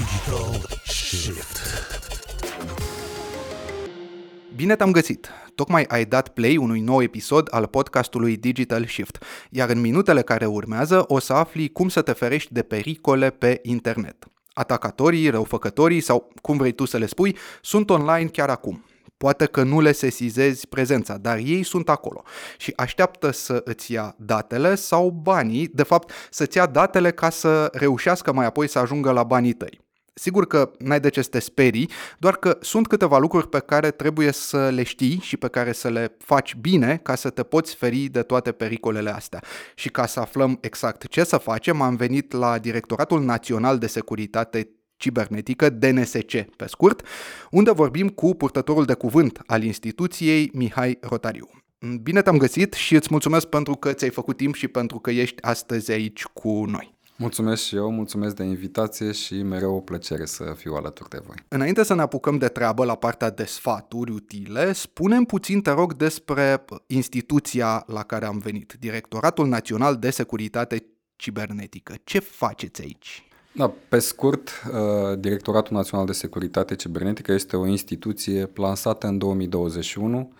Digital Shift. Bine te-am găsit! Tocmai ai dat play unui nou episod al podcastului Digital Shift, iar în minutele care urmează o să afli cum să te ferești de pericole pe internet. Atacatorii, răufăcătorii sau cum vrei tu să le spui, sunt online chiar acum. Poate că nu le sesizezi prezența, dar ei sunt acolo și așteaptă să îți ia datele sau banii, de fapt să-ți ia datele ca să reușească mai apoi să ajungă la banii tăi. Sigur că n-ai de ce să te sperii, doar că sunt câteva lucruri pe care trebuie să le știi și pe care să le faci bine ca să te poți feri de toate pericolele astea. Și ca să aflăm exact ce să facem, am venit la Directoratul Național de Securitate cibernetică, DNSC pe scurt, unde vorbim cu purtătorul de cuvânt al instituției, Mihai Rotariu. Bine te-am găsit și îți mulțumesc pentru că ți-ai făcut timp și pentru că ești astăzi aici cu noi. Mulțumesc și eu, mulțumesc de invitație și mereu o plăcere să fiu alături de voi. Înainte să ne apucăm de treabă la partea de sfaturi utile, spunem puțin, te rog, despre instituția la care am venit, Directoratul Național de Securitate Cibernetică. Ce faceți aici? Da, pe scurt, uh, Directoratul Național de Securitate Cibernetică este o instituție lansată în 2021,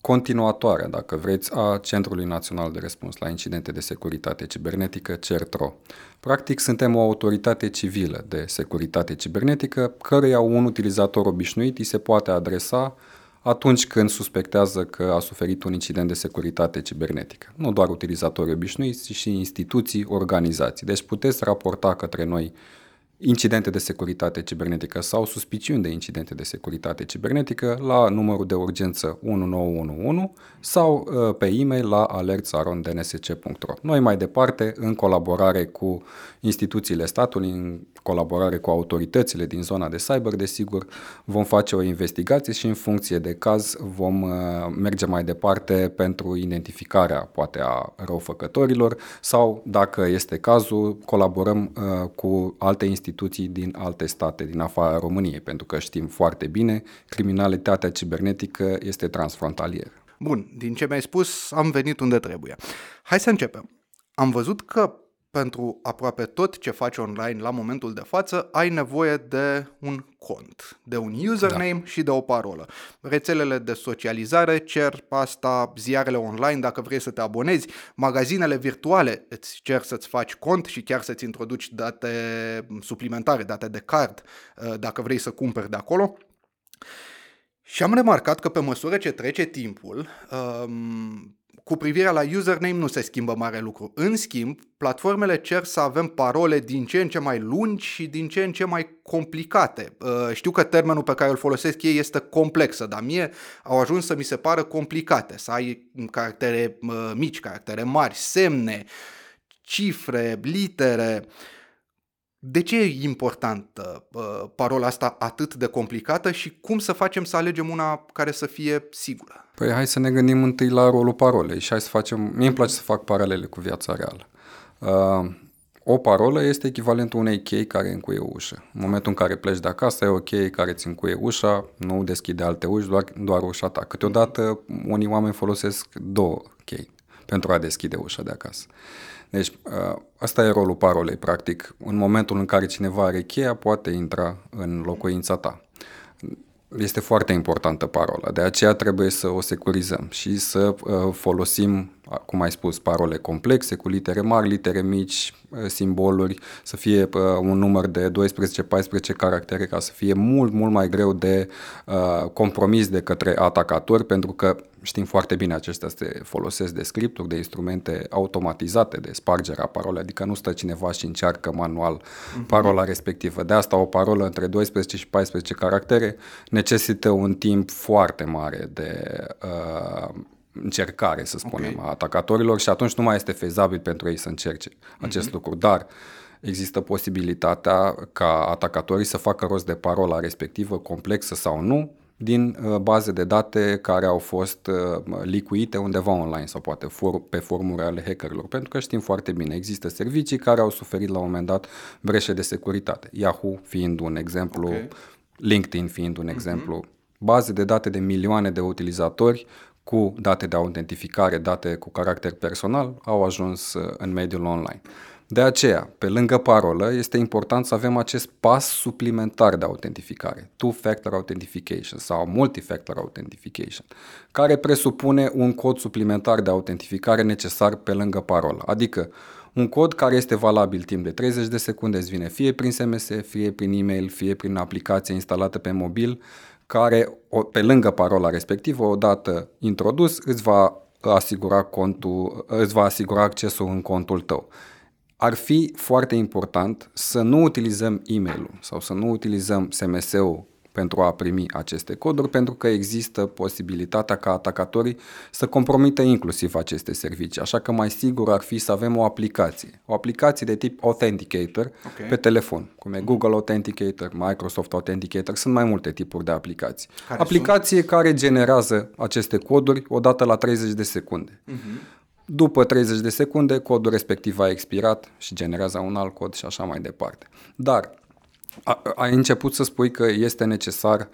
continuatoare, dacă vreți, a Centrului Național de Răspuns la Incidente de Securitate Cibernetică, CERTRO. Practic, suntem o autoritate civilă de securitate cibernetică, căreia un utilizator obișnuit îi se poate adresa atunci când suspectează că a suferit un incident de securitate cibernetică. Nu doar utilizatorii obișnuiți, ci și instituții, organizații. Deci puteți raporta către noi incidente de securitate cibernetică sau suspiciuni de incidente de securitate cibernetică la numărul de urgență 1911 sau uh, pe e-mail la alertsarondnsc.ro. Noi mai departe, în colaborare cu instituțiile statului, în colaborare cu autoritățile din zona de cyber, desigur, vom face o investigație și în funcție de caz vom uh, merge mai departe pentru identificarea poate a răufăcătorilor sau, dacă este cazul, colaborăm uh, cu alte instituții instituții din alte state, din afara României, pentru că știm foarte bine, criminalitatea cibernetică este transfrontalieră. Bun, din ce mi-ai spus, am venit unde trebuie. Hai să începem. Am văzut că pentru aproape tot ce faci online la momentul de față, ai nevoie de un cont, de un username da. și de o parolă. Rețelele de socializare cer asta, ziarele online dacă vrei să te abonezi, magazinele virtuale îți cer să-ți faci cont și chiar să-ți introduci date suplimentare, date de card, uh, dacă vrei să cumperi de acolo. Și am remarcat că pe măsură ce trece timpul, um, cu privire la username nu se schimbă mare lucru. În schimb, platformele cer să avem parole din ce în ce mai lungi și din ce în ce mai complicate. Uh, știu că termenul pe care îl folosesc ei este complexă, dar mie au ajuns să mi se pară complicate. Să ai caractere uh, mici, caractere mari, semne, cifre, litere. Uh, de ce e importantă uh, parola asta atât de complicată și cum să facem să alegem una care să fie sigură? Păi hai să ne gândim întâi la rolul parolei și hai să facem... Mie îmi place să fac paralele cu viața reală. Uh, o parolă este echivalentul unei chei care încuie ușă. În momentul în care pleci de acasă, ai o cheie care îți încuie ușa, nu deschide alte uși, doar, doar ușa ta. Câteodată unii oameni folosesc două chei pentru a deschide ușa de acasă. Deci, asta e rolul parolei, practic. În momentul în care cineva are cheia, poate intra în locuința ta. Este foarte importantă parola, de aceea trebuie să o securizăm și să folosim, cum ai spus, parole complexe cu litere mari, litere mici, simboluri, să fie un număr de 12-14 caractere ca să fie mult, mult mai greu de compromis de către atacatori, pentru că Știm foarte bine acestea se folosesc de scripturi, de instrumente automatizate de spargerea parolei, adică nu stă cineva și încearcă manual uh-huh. parola respectivă. De asta o parolă între 12 și 14 caractere necesită un timp foarte mare de uh, încercare, să spunem, okay. a atacatorilor și atunci nu mai este fezabil pentru ei să încerce acest uh-huh. lucru. Dar există posibilitatea ca atacatorii să facă rost de parola respectivă, complexă sau nu, din uh, baze de date care au fost uh, licuite undeva online sau poate for, pe formuri ale hackerilor, pentru că știm foarte bine, există servicii care au suferit la un moment dat breșe de securitate. Yahoo fiind un exemplu, okay. LinkedIn fiind un uh-huh. exemplu, baze de date de milioane de utilizatori cu date de autentificare, date cu caracter personal, au ajuns uh, în mediul online. De aceea, pe lângă parolă, este important să avem acest pas suplimentar de autentificare, two-factor authentication sau multi-factor authentication, care presupune un cod suplimentar de autentificare necesar pe lângă parolă, adică un cod care este valabil timp de 30 de secunde îți vine fie prin SMS, fie prin e-mail, fie prin aplicație instalată pe mobil, care pe lângă parola respectivă, odată introdus, îți va asigura contul, îți va asigura accesul în contul tău. Ar fi foarte important să nu utilizăm e-mail-ul sau să nu utilizăm SMS-ul pentru a primi aceste coduri, pentru că există posibilitatea ca atacatorii să compromită inclusiv aceste servicii. Așa că mai sigur ar fi să avem o aplicație, o aplicație de tip Authenticator okay. pe telefon, cum e Google Authenticator, Microsoft Authenticator, sunt mai multe tipuri de aplicații. Care aplicație sunt? care generează aceste coduri odată la 30 de secunde. Uh-huh. După 30 de secunde, codul respectiv a expirat și generează un alt cod și așa mai departe. Dar ai început să spui că este necesar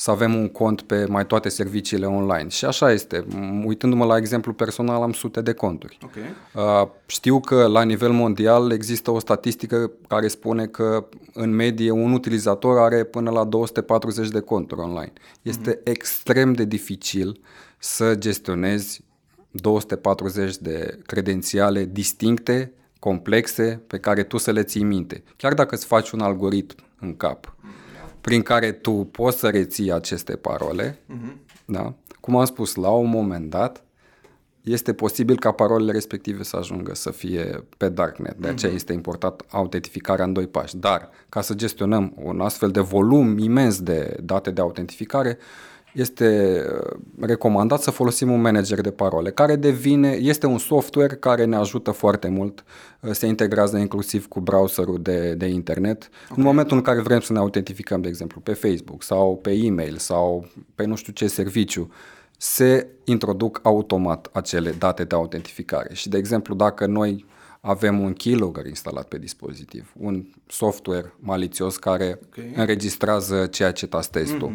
să avem un cont pe mai toate serviciile online. Și așa este. Uitându-mă la exemplu personal, am sute de conturi. Okay. Știu că la nivel mondial există o statistică care spune că în medie un utilizator are până la 240 de conturi online. Este mm-hmm. extrem de dificil să gestionezi 240 de credențiale distincte complexe pe care tu să le ții minte. Chiar dacă îți faci un algoritm în cap prin care tu poți să reții aceste parole, uh-huh. da? cum am spus, la un moment dat este posibil ca parolele respective să ajungă să fie pe darknet. De aceea uh-huh. este important autentificarea în doi pași. Dar ca să gestionăm un astfel de volum imens de date de autentificare, este uh, recomandat să folosim un manager de parole, care devine, este un software care ne ajută foarte mult, uh, se integrează inclusiv cu browserul de, de internet. Okay. În momentul în care vrem să ne autentificăm, de exemplu, pe Facebook sau pe e-mail sau pe nu știu ce serviciu, se introduc automat acele date de autentificare. Și, de exemplu, dacă noi avem un keylogger instalat pe dispozitiv, un software malițios care okay. înregistrează ceea ce tastezi mm-hmm. tu,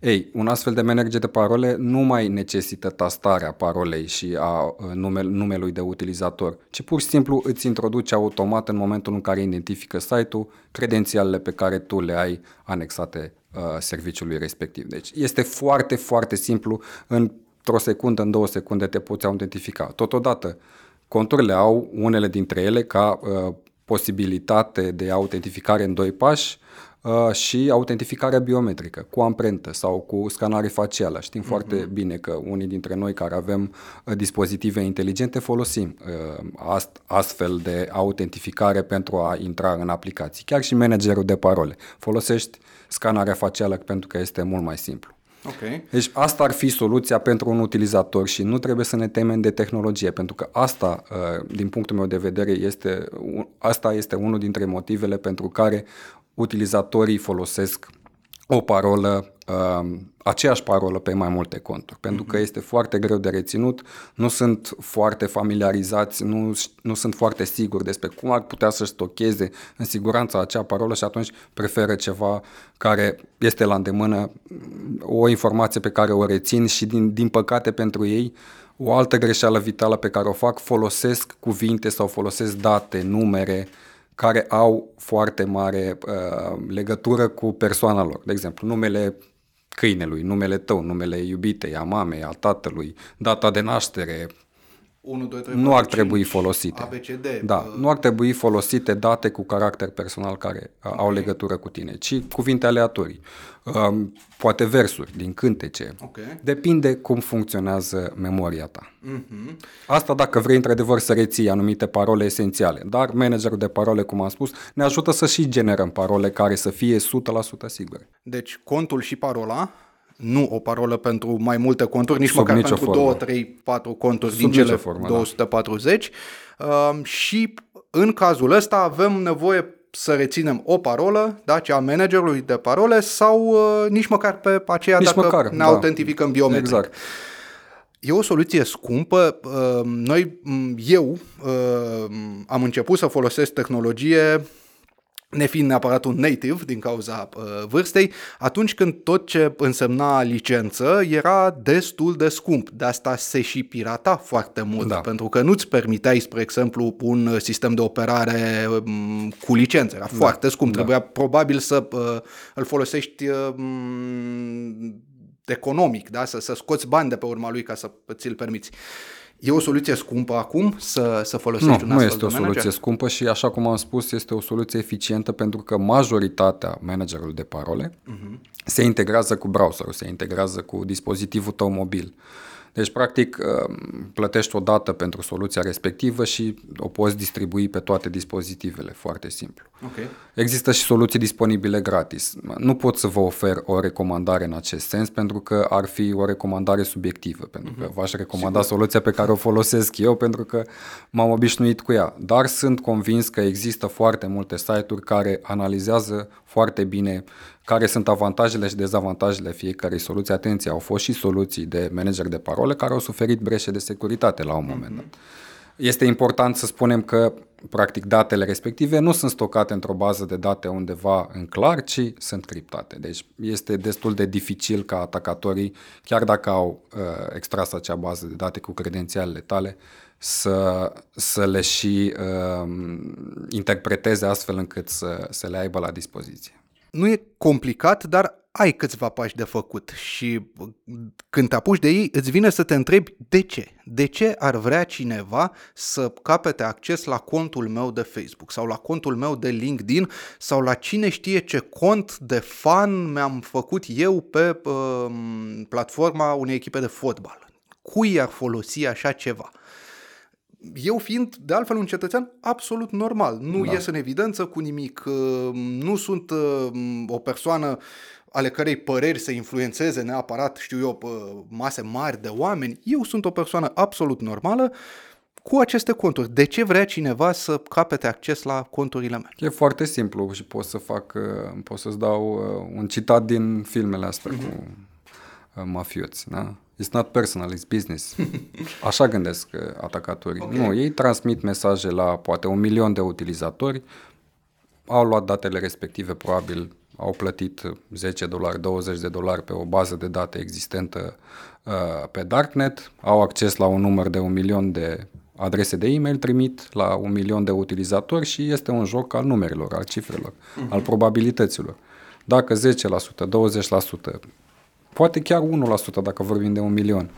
ei, un astfel de manager de parole nu mai necesită tastarea parolei și a uh, nume, numelui de utilizator, ci pur și simplu îți introduce automat în momentul în care identifică site-ul credențialele pe care tu le ai anexate uh, serviciului respectiv. Deci este foarte, foarte simplu, într-o secundă, în două secunde te poți autentifica. Totodată, conturile au unele dintre ele ca uh, posibilitate de autentificare în doi pași, Uh, și autentificarea biometrică cu amprentă sau cu scanare facială. Știm uh-huh. foarte bine că unii dintre noi care avem uh, dispozitive inteligente folosim uh, ast- astfel de autentificare pentru a intra în aplicații. Chiar și managerul de parole. Folosești scanarea facială pentru că este mult mai simplu. Okay. Deci asta ar fi soluția pentru un utilizator și nu trebuie să ne temem de tehnologie, pentru că asta, din punctul meu de vedere, este, asta este unul dintre motivele pentru care utilizatorii folosesc o parolă, uh, aceeași parolă pe mai multe conturi, pentru că mhm. este foarte greu de reținut, nu sunt foarte familiarizați, nu, nu sunt foarte siguri despre cum ar putea să-și stocheze în siguranță acea parolă și atunci preferă ceva care este la îndemână, o informație pe care o rețin și din, din păcate pentru ei, o altă greșeală vitală pe care o fac, folosesc cuvinte sau folosesc date, numere, uh, care au foarte mare uh, legătură cu persoana lor. De exemplu, numele câinelui, numele tău, numele iubitei, a mamei, a tatălui, data de naștere, 1, 2, 3, 4, nu ar 5, trebui folosite. ABCD. Da, uh... nu ar trebui folosite date cu caracter personal care okay. au legătură cu tine, ci cuvinte aleatorii. Um, poate versuri din cântece. Okay. Depinde cum funcționează memoria ta. Mm-hmm. Asta dacă vrei într-adevăr să reții anumite parole esențiale. Dar managerul de parole, cum am spus, ne ajută să și generăm parole care să fie 100% sigure. Deci contul și parola nu o parolă pentru mai multe conturi, nici Sub măcar pentru formă. 2, 3, 4 conturi Sub din cele formă, 240. Da. Uh, și în cazul ăsta avem nevoie să reținem o parolă, da, cea a managerului de parole sau uh, nici măcar pe aceea nici dacă măcar, ne da. autentificăm biometric. Exact. E o soluție scumpă. Uh, noi, eu, uh, am început să folosesc tehnologie nefiind neapărat un native din cauza uh, vârstei, atunci când tot ce însemna licență era destul de scump. De asta se și pirata foarte mult, Da. pentru că nu-ți permiteai, spre exemplu, un sistem de operare um, cu licență. Era foarte scump. Trebuia probabil să uh, îl folosești uh, m, economic, da? să, să scoți bani de pe urma lui ca să ți-l permiți. E o soluție scumpă acum să, să folosești Nu, un nu astfel este de o manager? soluție scumpă și, așa cum am spus, este o soluție eficientă pentru că majoritatea managerului de parole Mhm. se integrează cu browserul, se integrează cu dispozitivul tău mobil. Deci, practic, uh, plătești o dată pentru soluția respectivă și o poți distribui pe toate dispozitivele, foarte simplu. Ok. Există și soluții disponibile gratis. Nu pot să vă ofer o recomandare în acest sens pentru că ar fi o recomandare subiectivă, pentru că v-aș recomanda soluția pe care o folosesc eu pentru că m-am obișnuit cu ea. Dar sunt convins că există foarte multe site-uri care analizează foarte bine care sunt avantajele și dezavantajele fiecarei soluții. Atenție, au fost și soluții de manager de parole care au suferit breșe de securitate la un moment dat. Este important să spunem că, practic, datele respective nu sunt stocate într-o bază de date undeva în clar, ci sunt criptate. Deci este destul de dificil ca atacatorii, chiar dacă au uh, extras acea bază de date cu credențialele tale, să, să le și uh, interpreteze astfel încât să, să le aibă la dispoziție. Nu e complicat, dar ai câțiva pași de făcut și când te apuci de ei, îți vine să te întrebi de ce. De ce ar vrea cineva să capete acces la contul meu de Facebook sau la contul meu de LinkedIn sau la cine știe ce cont de fan mi-am făcut eu pe uh, platforma unei echipe de fotbal. Cui ar folosi așa ceva? Eu fiind, de altfel, un cetățean absolut normal. Nu da. ies în evidență cu nimic, uh, nu sunt uh, o persoană ale cărei păreri să influențeze neapărat, știu eu, pe mase mari de oameni. Eu sunt o persoană absolut normală cu aceste conturi. De ce vrea cineva să capete acces la conturile mele? E foarte simplu și pot să fac, uh, pot să-ți dau uh, un citat din filmele astea uh-huh. cu uh, mafioți, da? It's not personal, it's business. Așa gândesc uh, atacatorii. Okay. Nu, ei transmit mesaje la poate un milion de utilizatori, au luat datele respective, probabil au plătit 10 dolari, 20 de dolari pe o bază de date existentă uh, pe Darknet, au acces la un număr de un milion de adrese de e-mail, trimit la un milion de utilizatori și este un joc al numerelor, al cifrelor, uh-huh. al probabilităților. Dacă 10%, 20%, poate chiar 1% dacă vorbim de un milion,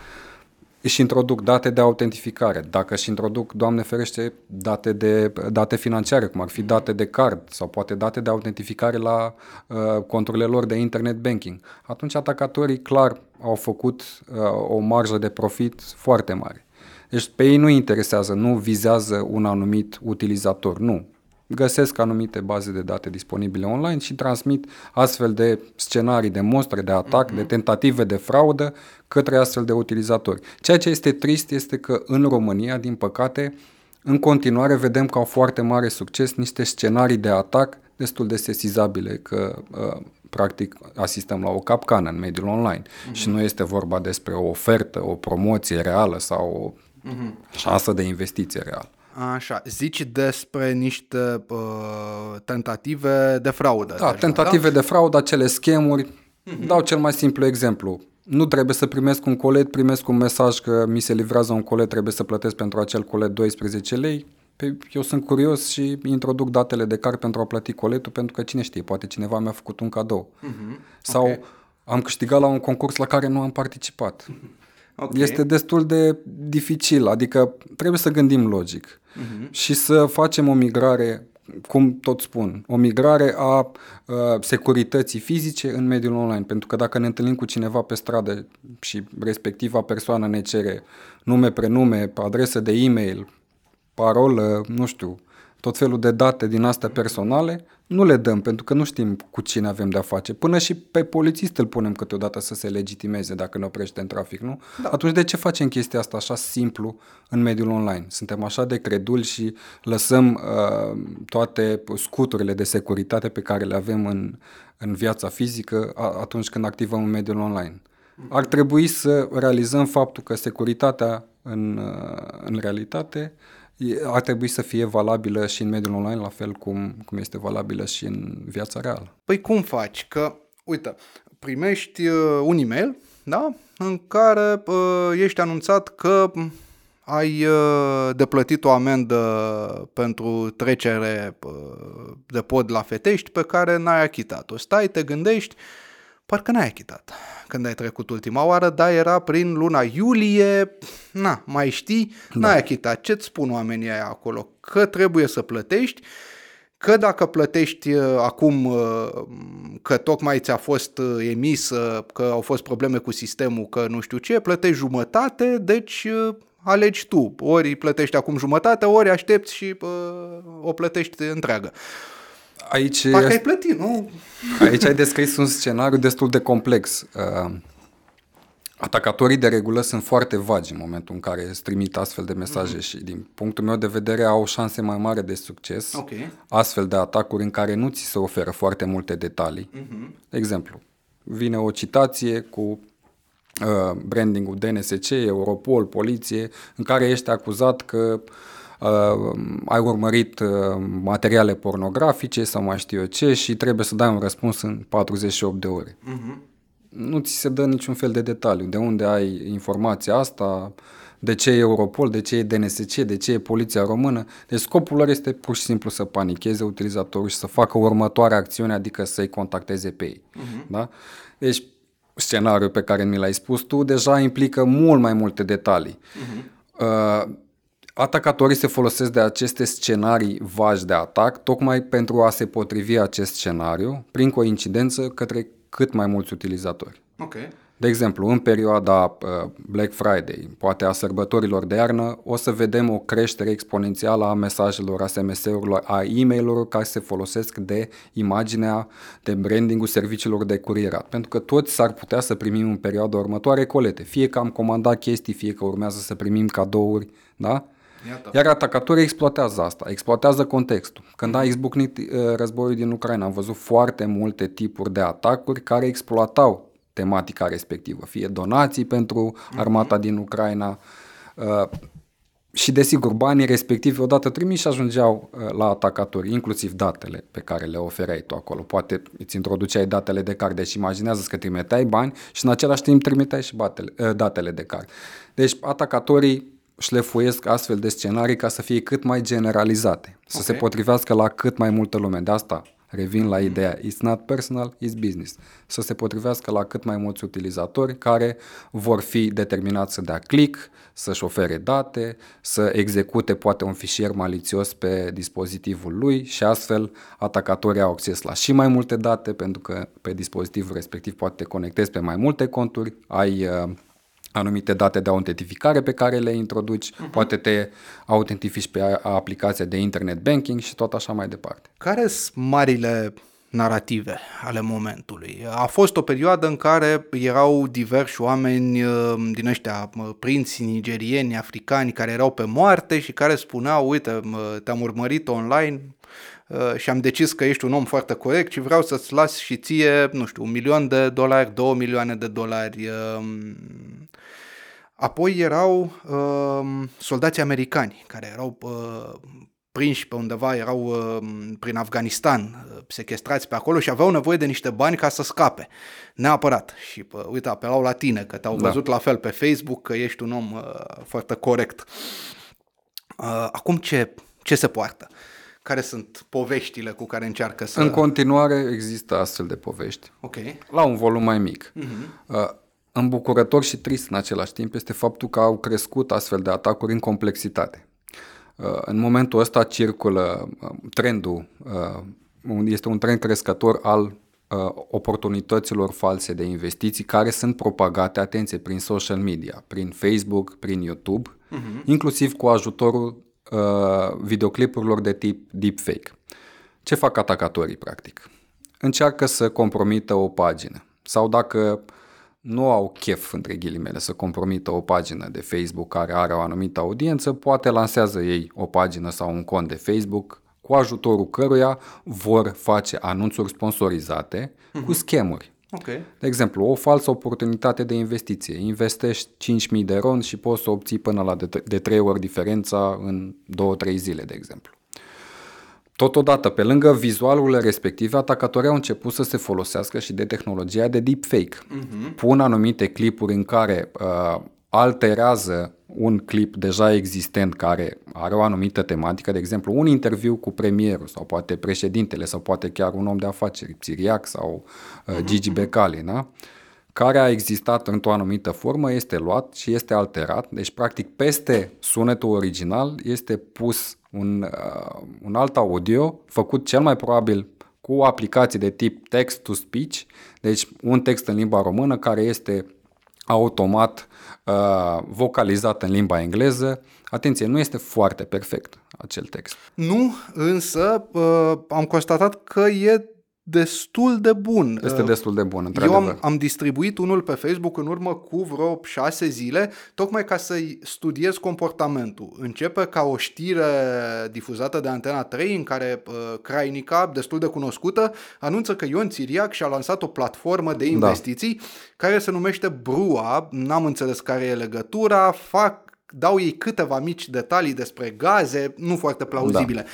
își introduc date de autentificare, dacă își introduc, Doamne ferește, date, de, date financiare, cum ar fi date de card sau poate date de autentificare la uh, conturile lor de internet banking, atunci atacatorii clar au făcut uh, o marjă de profit foarte mare. Deci pe ei nu interesează, nu vizează un anumit utilizator, nu. Găsesc anumite baze de date disponibile online și transmit astfel de scenarii de mostre de atac, mm-hmm. de tentative de fraudă către astfel de utilizatori. Ceea ce este trist este că în România, din păcate, în continuare vedem că au foarte mare succes niște scenarii de atac destul de sesizabile, că uh, practic asistăm la o capcană în mediul online mm-hmm. și nu este vorba despre o ofertă, o promoție reală sau o mm-hmm. șansă de investiție reală. Așa, zici despre niște uh, tentative de fraudă. Da, deja, tentative da? de fraudă, acele schemuri. Mm-hmm. Dau cel mai simplu exemplu. Nu trebuie să primesc un colet, primesc un mesaj că mi se livrează un colet, trebuie să plătesc pentru acel colet 12 lei. Pe, eu sunt curios și introduc datele de card pentru a plăti coletul, pentru că cine știe, poate cineva mi-a făcut un cadou. Mm-hmm. Sau okay. am câștigat la un concurs la care nu am participat. Okay. Este destul de dificil, adică trebuie să gândim logic uh-huh. și să facem o migrare, cum tot spun, o migrare a uh, securității fizice în mediul online. Pentru că dacă ne întâlnim cu cineva pe stradă și respectiva persoană ne cere nume, prenume, adresă de e-mail, parolă, nu știu, tot felul de date din astea personale, nu le dăm pentru că nu știm cu cine avem de-a face. Până și pe polițist îl punem câteodată să se legitimeze dacă ne oprește în trafic, nu? Da. Atunci de ce facem chestia asta așa simplu în mediul online? Suntem așa de creduli și lăsăm uh, toate scuturile de securitate pe care le avem în, în viața fizică atunci când activăm în mediul online. Ar trebui să realizăm faptul că securitatea în, uh, în realitate e- ar trebui să fie valabilă și în mediul online, la fel cum, cum este valabilă și în viața reală. Păi cum faci? Că, uite, primești uh, un e-mail, da? În care uh, ești anunțat că m, ai uh, de plătit o amendă pentru trecere uh, de pod la Fetești pe care n-ai achitat-o. Stai, te gândești, parcă n-ai achitat când ai trecut ultima oară, dar era prin luna iulie, na, mai știi, n-ai achitat. Ce-ți spun oamenii aia acolo? Că trebuie să plătești, că dacă plătești uh, acum uh, că tocmai ți-a fost uh, emis, uh, că au fost probleme cu sistemul, că nu știu ce, plătești jumătate, deci uh, alegi tu. Ori plătești acum jumătate, ori aștepți și uh, o plătești întreagă. Aici, Parcă ai plătit, nu? aici ai descris un scenariu destul de complex. Uh, Atacatorii de regulă sunt foarte vagi în momentul în care îți trimit astfel de mesaje mm-hmm. și din punctul meu de vedere au șanse mai mari de succes Ok. astfel de atacuri în care nu ți se oferă foarte multe detalii. Mm-hmm. De exemplu, vine o citație cu uh, brandingul DNSC, Europol, poliție, în care ești acuzat că uh, ai urmărit uh, materiale pornografice sau mai știu eu ce și trebuie să dai un răspuns în 48 de ore. Mhm. Nu ți se dă niciun fel de detaliu. De unde ai informația asta, de ce e Europol, de ce e DNSC, de ce e Poliția Română. Deci scopul lor este pur și simplu să panicheze utilizatorul și să facă următoarea acțiune, adică să-i contacteze pe ei. Uh-huh. Da? Deci scenariul pe care mi l-ai spus tu deja implică mult mai multe detalii. Uh-huh. Uh, atacatorii se folosesc de aceste scenarii vagi de atac tocmai pentru a se potrivi acest scenariu prin coincidență către cât mai mulți utilizatori. Ok. De exemplu, în perioada uh, Black Friday, poate a sărbătorilor de iarnă, o să vedem o creștere exponențială a mesajelor, a SMS-urilor, a e-mail-urilor care se folosesc de imaginea, de brandingul serviciilor de curierat. Pentru că toți s-ar putea să primim în perioada următoare colete. Fie că am comandat chestii, fie că urmează să primim cadouri, da? Iată. Iar atacatorii exploatează asta, exploatează contextul. Când a izbucnit uh, războiul din Ucraina, am văzut foarte multe tipuri de atacuri care exploatau tematica respectivă, fie donații pentru armata din Ucraina uh, și desigur banii respectivi odată trimiși ajungeau uh, la atacatori, inclusiv datele pe care le ofereai tu acolo. Poate îți introduceai datele de card, deci imaginează că trimiteai bani și în același timp trimiteai și batele, uh, datele de card. Deci atacatorii șlefuiesc astfel de scenarii ca să fie cât mai generalizate, să Ok. se potrivească la cât mai multă lume. De asta revin la ideea it's not personal, it's business. Să se potrivească la cât mai mulți utilizatori care vor fi determinați să dea click, să-și ofere date, să execute poate un fișier malițios pe dispozitivul lui și astfel atacatorii au acces la și mai multe date pentru că pe dispozitivul respectiv poate te conectezi pe mai multe conturi, ai uh, anumite date de autentificare pe care le introduci, uh-huh. poate te autentifici pe a- aplicația de internet banking și tot așa mai departe. Care sunt marile narrative ale momentului? A fost o perioadă în care erau diversi oameni uh, din ăștia mă, prinți nigerieni, africani, care erau pe moarte și care spuneau, uite, mă, te-am urmărit online uh, și am decis că ești un om foarte corect și vreau să-ți las și ție, nu știu, un milion de dolari, două milioane de dolari. Uh, Apoi erau uh, soldații americani care erau uh, prinși pe undeva, erau uh, prin Afganistan, uh, sequestrați pe acolo și aveau nevoie de niște bani ca să scape. Neapărat. Și uh, uite, apelau la tine, că te-au Da. văzut la fel pe Facebook, că ești un om uh, foarte corect. Uh, acum ce, ce se poartă? Care sunt poveștile cu care încearcă să... În continuare există astfel de povești, Ok. la un volum mai mic. Uh, Îmbucurător și trist în același timp este faptul că au crescut astfel de atacuri în complexitate. Uh, În momentul ăsta circulă uh, trendul, uh, un- este un trend crescător al uh, oportunităților false de investiții care sunt propagate, atenție, prin social media, prin Facebook, prin YouTube, uh-huh. inclusiv cu ajutorul uh, videoclipurilor de tip deepfake. Ce fac atacatorii, practic? Încearcă să compromită o pagină sau dacă nu au chef, între ghilimele, să compromită o pagină de Facebook care are o anumită audiență, poate lansează ei o pagină sau un cont de Facebook cu ajutorul căruia vor face anunțuri sponsorizate uh-huh. cu schemuri. Ok. De exemplu, o falsă oportunitate de investiție. Investești 5.000 de ron și poți să obții până la de, de 3 ori diferența în 2-3 zile, de exemplu. Totodată, pe lângă vizualurile respective, atacatorii au început să se folosească și de tehnologia de deepfake. Uh-huh. Pun anumite clipuri în care uh, alterează un clip deja existent care are o anumită tematică, de exemplu, un interviu cu premierul sau poate președintele sau poate chiar un om de afaceri, Țiriac sau uh, Gigi Becali, da? Care a existat într-o anumită formă, este luat și este alterat. Deci, practic, peste sunetul original este pus un, uh, un alt audio, făcut cel mai probabil cu aplicații de tip text-to-speech, deci un text în limba română care este automat uh, vocalizat în limba engleză. Atenție, nu este foarte perfect acel text. Nu, însă uh, am constatat că e destul de bun. Este Uh, destul de bun, Eu într-adevăr. am, am distribuit unul pe Facebook în urmă cu vreo șase zile, tocmai ca să-i studiez comportamentul. Începe ca o știre difuzată de Antena 3 în care uh, Crainica, destul de cunoscută, anunță că Ion Țiriac și-a lansat o platformă de investiții da. care se numește Brua, n-am înțeles care e legătura, fac dau ei câteva mici detalii despre gaze, nu foarte plauzibile. Da.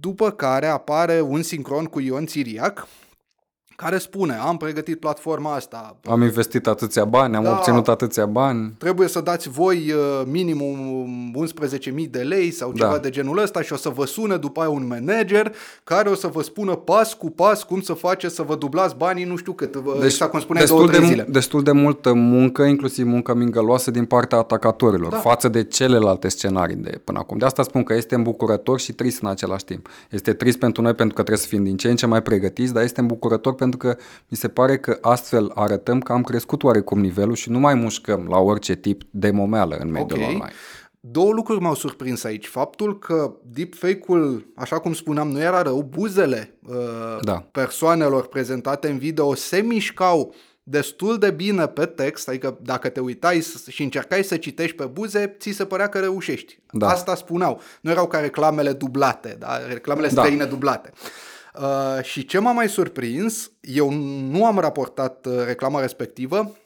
După care apare un sincron cu Ion Țiriac, care spune, am pregătit platforma asta, Am investit atâția bani, am Da. obținut atâția bani. trebuie să dați voi uh, minimum 11.000 de lei sau ceva Da. de genul ăsta și o să vă sune după aia un manager care o să vă spună pas cu pas cum să faceți să vă dublați banii nu știu cât, deci, exact cum spuneai, două, destul, trei de, zile. mu- destul de multă muncă, inclusiv muncă mingăloasă din partea atacatorilor, Da. da. față de celelalte scenarii de până acum. De asta spun că este îmbucurător și trist în același timp. Este trist pentru noi pentru că trebuie să fim din ce în ce mai pregătiți, dar este îmbucurător pentru că mi se pare că astfel arătăm că am crescut oarecum nivelul și nu mai mușcăm la orice tip de momeală în mediul Ok. online. Două lucruri m-au surprins aici. Faptul că deepfake-ul, așa cum spuneam, nu era rău, buzele uh, Da. persoanelor prezentate în video se mișcau destul de bine pe text, adică dacă te uitai s- și încercai să citești pe buze, ți se părea că reușești. Da. Asta spuneau. Nu erau ca reclamele dublate, da? reclamele Da. străine dublate. Uh, și ce m-a mai surprins, eu nu am raportat uh, reclama respectivă,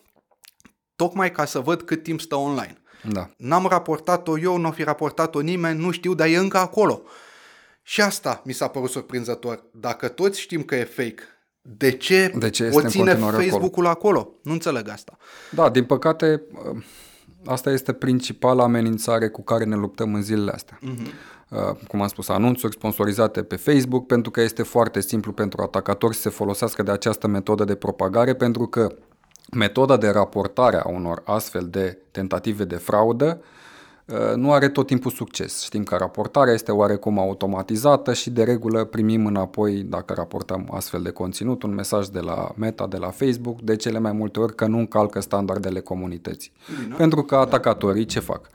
tocmai ca să văd cât timp stă online. Da. N-am raportat-o eu, nu o fi raportat-o nimeni, nu știu, dar e încă acolo. Și asta mi s-a părut surprinzător. Dacă toți știm că e fake, de ce, De ce o este în ține continuare acolo? Facebook-ul acolo? Nu înțeleg asta. Da, din păcate, asta este principala amenințare cu care ne luptăm în zilele astea. Uh-huh. Cum am spus, anunțuri sponsorizate pe Facebook, pentru că este foarte simplu pentru atacatori să se folosească de această metodă de propagare, pentru că metoda de raportare a unor astfel de tentative de fraudă uh, nu are tot timpul succes. Știm că raportarea este oarecum automatizată și de regulă primim înapoi, dacă raportăm astfel de conținut, un mesaj de la Meta, de la Facebook, de cele mai multe ori că nu încalcă standardele comunității. Bine. Pentru că atacatorii ce fac?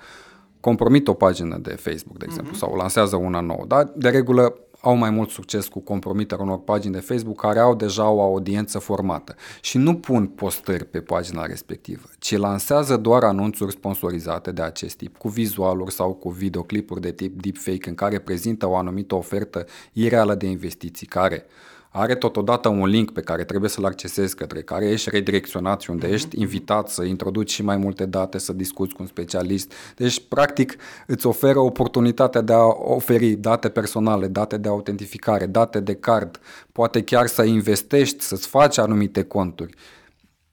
Compromit o pagină de Facebook, de exemplu, uh-huh. sau lansează una nouă, dar de regulă au mai mult succes cu compromiterea unor pagini de Facebook care au deja o audiență formată și nu pun postări pe pagina respectivă, ci lansează doar anunțuri sponsorizate de acest tip, cu vizualuri sau cu videoclipuri de tip deepfake în care prezintă o anumită ofertă ireală de investiții care are totodată un link pe care trebuie să-l accesezi, către care ești redirecționat și unde ești invitat să introduci și mai multe date, să discuți cu un specialist. Deci, practic, îți oferă oportunitatea de a oferi date personale, date de autentificare, date de card, poate chiar să investești, să-ți faci anumite conturi.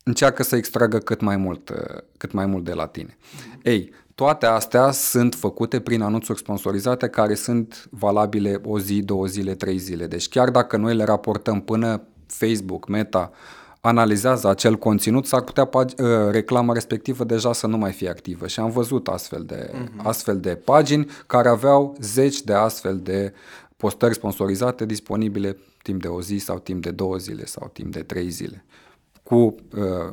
Încearcă să extragă cât mai mult, cât mai mult de la tine. Ei, toate astea sunt făcute prin anunțuri sponsorizate care sunt valabile o zi, două zile, trei zile. Deci chiar dacă noi le raportăm până Facebook, Meta, analizează acel conținut, s-ar putea pag- uh, reclama respectivă deja să nu mai fie activă. Și am văzut astfel de, uh-huh. astfel de pagini care aveau zeci de astfel de postări sponsorizate disponibile timp de o zi sau timp de două zile sau timp de trei zile cu uh,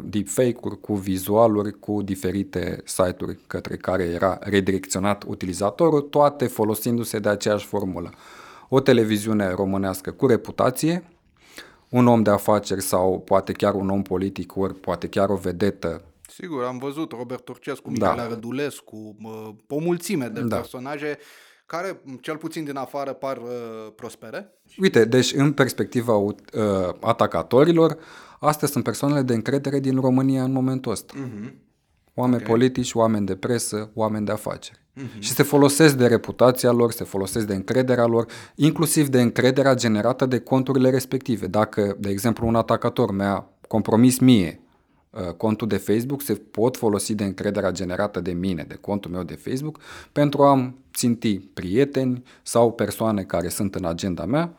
deepfake-uri, cu vizualuri, cu diferite site-uri către care era redirecționat utilizatorul, toate folosindu-se de aceeași formulă. O televiziune românească cu reputație, un om de afaceri sau poate chiar un om politic, ori poate chiar o vedetă. Sigur, am văzut Robert Turcescu, Mihaela da. Rădulescu, o mulțime de da. personaje care, cel puțin din afară, par uh, prospere. Uite, deci în perspectiva uh, atacatorilor, Astea sunt persoanele de încredere din România în momentul ăsta. Uh-huh. Oameni okay. politici, oameni de presă, oameni de afaceri. Uh-huh. Și se folosesc de reputația lor, se folosesc de încrederea lor, inclusiv de încrederea generată de conturile respective. Dacă, de exemplu, un atacator mi-a compromis mie uh, contul de Facebook, se pot folosi de încrederea generată de mine, de contul meu de Facebook, pentru a-mi ținti prieteni sau persoane care sunt în agenda mea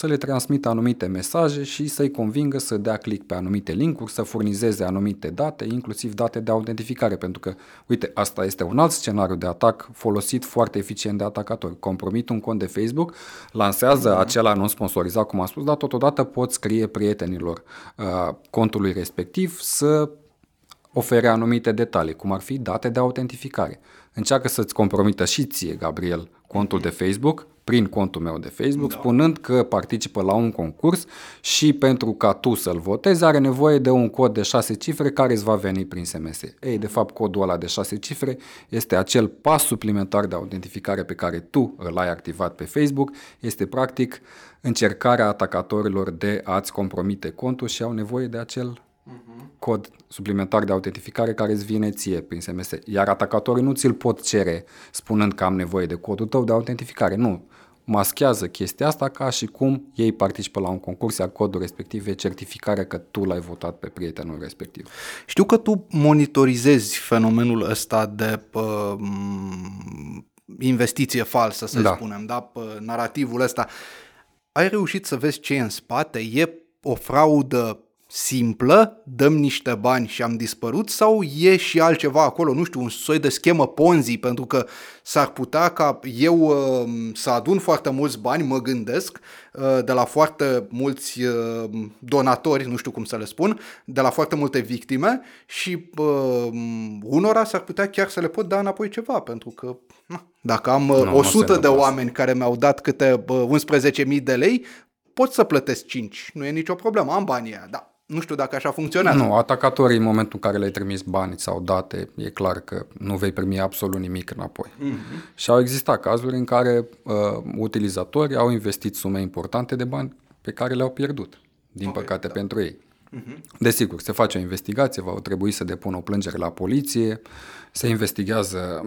să le transmită anumite mesaje și să-i convingă să dea click pe anumite linkuri, să furnizeze anumite date, inclusiv date de autentificare, pentru că, uite, asta este un alt scenariu de atac folosit foarte eficient de atacatori. Compromit un cont de Facebook, lansează uh-huh. acel anunț sponsorizat, cum am spus, dar totodată pot scrie prietenilor uh, contului respectiv să ofere anumite detalii, cum ar fi date de autentificare. Încearcă să-ți compromită și ție, Gabriel, contul de Facebook, prin contul meu de Facebook, da. spunând că participă la un concurs și pentru ca tu să-l votezi are nevoie de un cod de 6 cifre care îți va veni prin SMS. Ei, de fapt, codul ăla de 6 cifre este acel pas suplimentar de autentificare pe care tu îl ai activat pe Facebook. Este practic încercarea atacatorilor de a-ți compromite contul și au nevoie de acel cod suplimentar de autentificare care îți vine ție prin SMS. Iar atacatorii nu ți-l pot cere spunând că am nevoie de codul tău de autentificare. Nu. Maschează chestia asta ca și cum ei participă la un concurs, iar codul respectiv e certificarea că tu l-ai votat pe prietenul respectiv. Știu că tu monitorizezi fenomenul ăsta de uh, investiție falsă, să da. spunem, da? narativul ăsta. Ai reușit să vezi ce e în spate? E o fraudă simplă, dăm niște bani și am dispărut sau e și altceva acolo, nu știu, un soi de schemă Ponzi, pentru că s-ar putea ca eu uh, să adun foarte mulți bani, mă gândesc, uh, de la foarte mulți uh, donatori, nu știu cum să le spun, de la foarte multe victime și uh, unora s-ar putea chiar să le pot da înapoi ceva, pentru că na, dacă am uh, no, 100 de oameni care mi-au dat câte uh, 11.000 de lei, pot să plătesc 5, nu e nicio problemă, am banii aia, da, nu știu dacă așa funcționează. Nu, atacatorii în momentul în care le-ai trimis bani sau date, e clar că nu vei primi absolut nimic înapoi. Mm-hmm. Și au existat cazuri în care uh, utilizatorii au investit sume importante de bani pe care le-au pierdut, din okay, păcate da. pentru ei. Mm-hmm. Desigur, se face o investigație, va trebui să depună o plângere la poliție, se investigează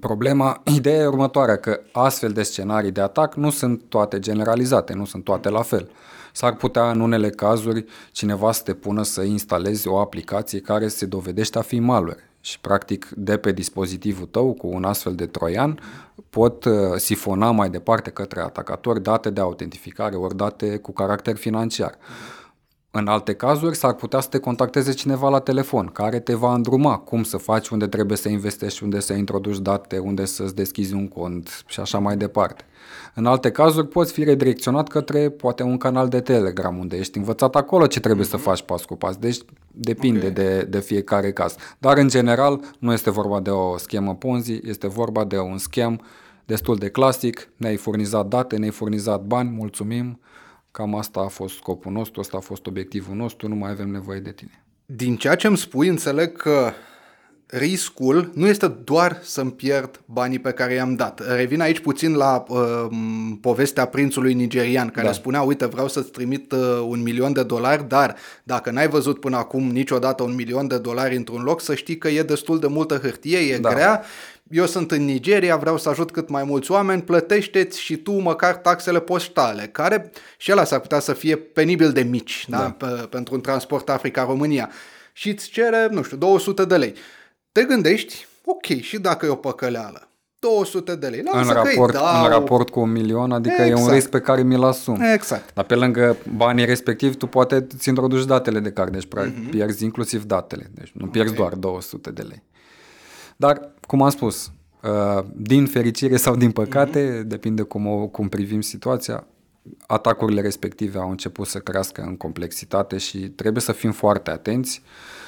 problema. Ideea e următoarea, că astfel de scenarii de atac nu sunt toate generalizate, nu sunt toate la fel. S-ar putea în unele cazuri cineva să te pună să instalezi o aplicație care se dovedește a fi malware și practic de pe dispozitivul tău cu un astfel de troian pot uh, sifona mai departe către atacatori date de autentificare ori date cu caracter financiar. În alte cazuri s-ar putea să te contacteze cineva la telefon care te va îndruma cum să faci, unde trebuie să investești, unde să introduci date, unde să-ți deschizi un cont și așa mai departe. În alte cazuri poți fi redirecționat către poate un canal de Telegram unde ești învățat acolo ce trebuie mm-hmm. să mhm. faci pas cu pas. Deci depinde okay. de, de fiecare caz. Dar în general nu este vorba de o schemă Ponzi, este vorba de un schem destul de clasic. Ne-ai furnizat date, ne-ai furnizat bani, mulțumim. Cam asta a fost scopul nostru, asta a fost obiectivul nostru, nu mai avem nevoie de tine. Din ceea ce îmi spui, înțeleg că riscul nu este doar să-mi pierd banii pe care i-am dat. Revin aici puțin la uh, povestea prințului nigerian care da. spunea, uite, vreau să-ți trimit uh, un milion de dolari, dar dacă n-ai văzut până acum niciodată un milion de dolari într-un loc, să știi că e destul de multă hârtie, e da. grea eu sunt în Nigeria, vreau să ajut cât mai mulți oameni, plătește-ți și tu măcar taxele poștale, care și ele s-ar putea să fie penibil de mici da. Da, pe, pentru un transport Africa-România. Și îți cere, nu știu, 200 de lei. Te gândești, ok, și dacă e o păcăleală, 200 de lei. în raport, dau... în raport cu un milion, adică exact. e un exact. risc pe care mi-l asum. Exact. Dar pe lângă banii respectivi, tu poate ți introduci datele de card, deci uh-huh. pierzi inclusiv datele. Deci nu pierzi okay. doar 200 de lei. Dar, cum am spus, uh, din fericire sau din păcate, mm-hmm. depinde cum, o, cum privim situația, atacurile respective au început să crească în complexitate și trebuie să fim foarte atenți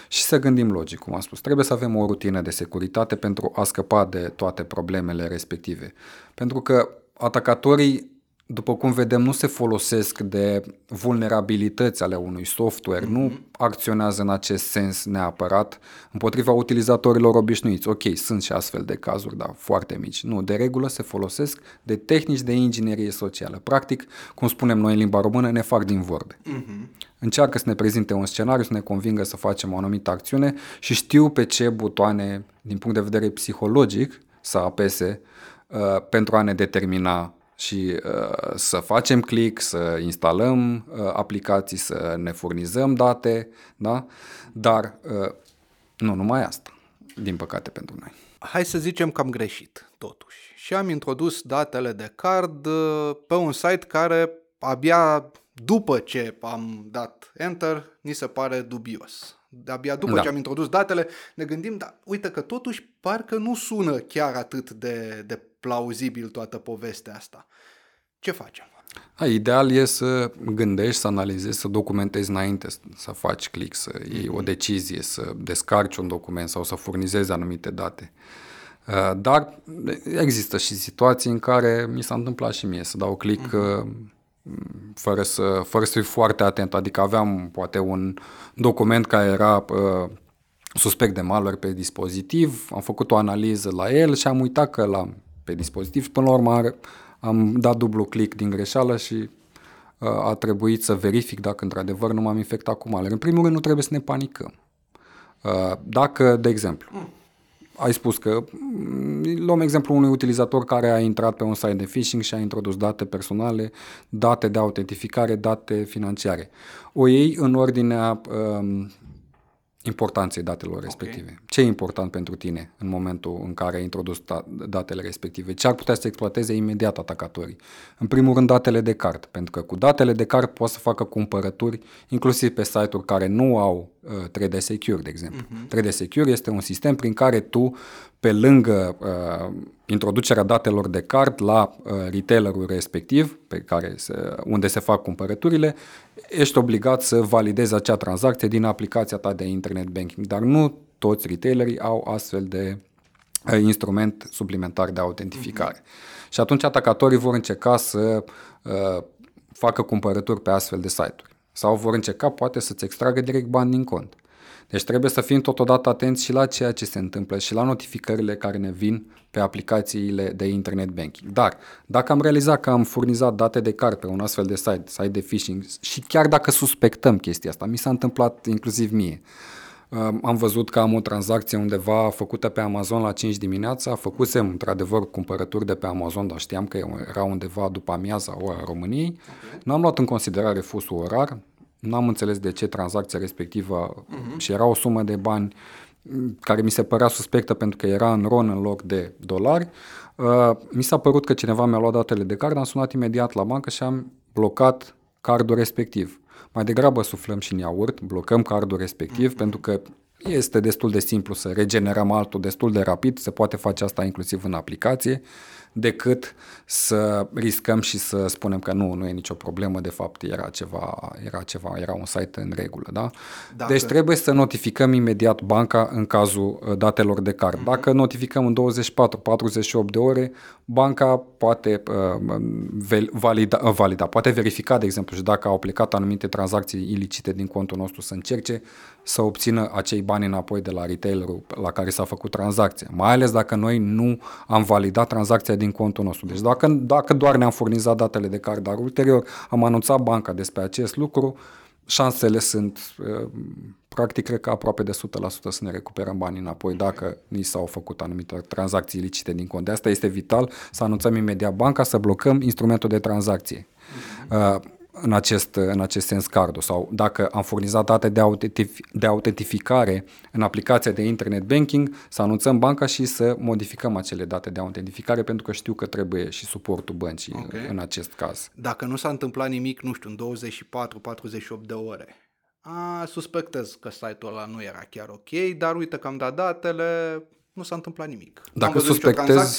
și să gândim logic, cum am spus. Trebuie să avem o rutină de securitate pentru a scăpa de toate problemele respective. Pentru că atacatorii după cum vedem, nu se folosesc de vulnerabilități ale unui software, mm-hmm. nu acționează în acest sens neapărat împotriva utilizatorilor obișnuiți. Ok, sunt și astfel de cazuri, dar foarte mici. Nu, de regulă se folosesc de tehnici de inginerie socială. Practic, cum spunem noi în limba română, ne fac din vorbe. Mm-hmm. Încearcă să ne prezinte un scenariu, să ne convingă să facem o anumită acțiune și știu pe ce butoane, din punct de vedere psihologic, să apese uh, pentru a ne determina și uh, să facem click, să instalăm uh, aplicații, să ne furnizăm date, da? dar uh, nu numai asta, din păcate pentru noi. Hai să zicem că am greșit, totuși. Și am introdus datele de card uh, pe un site care abia după ce am dat enter, ni se pare dubios. Abia după da. ce am introdus datele, ne gândim, da, uite că totuși parcă nu sună chiar atât de, de plauzibil toată povestea asta. Ce facem? A, ideal e să gândești, să analizezi, să documentezi înainte, să faci click, să iei o decizie, să descarci un document sau să furnizezi anumite date. Dar există și situații în care mi s-a întâmplat și mie să dau click uh-huh. Fără să, fără să fiu foarte atent. Adică aveam poate un document care era uh, suspect de malware pe dispozitiv, am făcut o analiză la el și am uitat că l-am pe dispozitiv. Până la urmă am dat dublu click din greșeală și uh, a trebuit să verific dacă într-adevăr nu m-am infectat cu malware. În primul rând nu trebuie să ne panicăm. Uh, dacă, de exemplu, ai spus că mm, luăm exemplu unui utilizator care a intrat pe un site de phishing și a introdus date personale, date de autentificare, date financiare. O iei în ordinea um, importanței datelor respective. Okay. Ce e important pentru tine în momentul în care ai introdus datele respective? Ce ar putea să exploateze imediat atacatorii? În primul rând datele de card, pentru că cu datele de card poți să facă cumpărături inclusiv pe site-uri care nu au uh, 3D Secure, de exemplu. Uh-huh. 3D Secure este un sistem prin care tu pe lângă uh, introducerea datelor de card la uh, retailerul respectiv, pe care se, unde se fac cumpărăturile, ești obligat să validezi acea tranzacție din aplicația ta de internet banking, dar nu toți retailerii au astfel de uh, instrument suplimentar de autentificare. Uh-huh. Și atunci atacatorii vor încerca să uh, facă cumpărături pe astfel de site-uri sau vor încerca poate să-ți extragă direct bani din cont. Deci trebuie să fim totodată atenți și la ceea ce se întâmplă și la notificările care ne vin pe aplicațiile de internet banking. Dar dacă am realizat că am furnizat date de card pe un astfel de site, site de phishing și chiar dacă suspectăm chestia asta, mi s-a întâmplat inclusiv mie, am văzut că am o tranzacție undeva făcută pe Amazon la 5 dimineața, făcusem într-adevăr cumpărături de pe Amazon, dar știam că era undeva după amiaza ora României. Okay. N-am luat în considerare fusul orar, N-am înțeles de ce tranzacția respectivă uh-huh. și era o sumă de bani care mi se părea suspectă pentru că era în RON în loc de dolari. Uh, mi s-a părut că cineva mi-a luat datele de card, am sunat imediat la bancă și am blocat cardul respectiv. Mai degrabă suflăm și în iaurt, blocăm cardul respectiv uh-huh. pentru că este destul de simplu să regenerăm altul destul de rapid, se poate face asta inclusiv în aplicație. Uh, decât să riscăm și să spunem că nu, nu e nicio problemă, de fapt era ceva, era ceva, era un site în regulă, da? Dacă... Deci trebuie să notificăm imediat banca în cazul uh, datelor de card. Mhm. Dacă notificăm în 24-48 de ore, banca poate uh, valida, uh, valida, poate verifica, de exemplu, și dacă au plecat anumite tranzacții ilicite din contul nostru să încerce să obțină acei bani înapoi de la retailerul la care s-a făcut tranzacția. Mai ales dacă noi nu am validat tranzacția din contul nostru. Deci dacă, dacă doar ne-am furnizat datele de card, dar ulterior am anunțat banca despre acest lucru, șansele sunt, uh, practic, cred că aproape de 100% să ne recuperăm banii înapoi dacă ni s-au făcut anumite tranzacții ilicite din cont. De asta este vital să anunțăm imediat banca, să blocăm instrumentul de tranzacție. Uh, în acest, în acest sens cardul sau dacă am furnizat date de, autentif- de autentificare în aplicația de internet banking, să anunțăm banca și să modificăm acele date de autentificare pentru că știu că trebuie și suportul băncii okay. în acest caz. Dacă nu s-a întâmplat nimic, nu știu, în 24-48 de ore, a, suspectez că site-ul ăla nu era chiar ok, dar uite că am dat datele, nu s-a întâmplat nimic. Dacă suspectez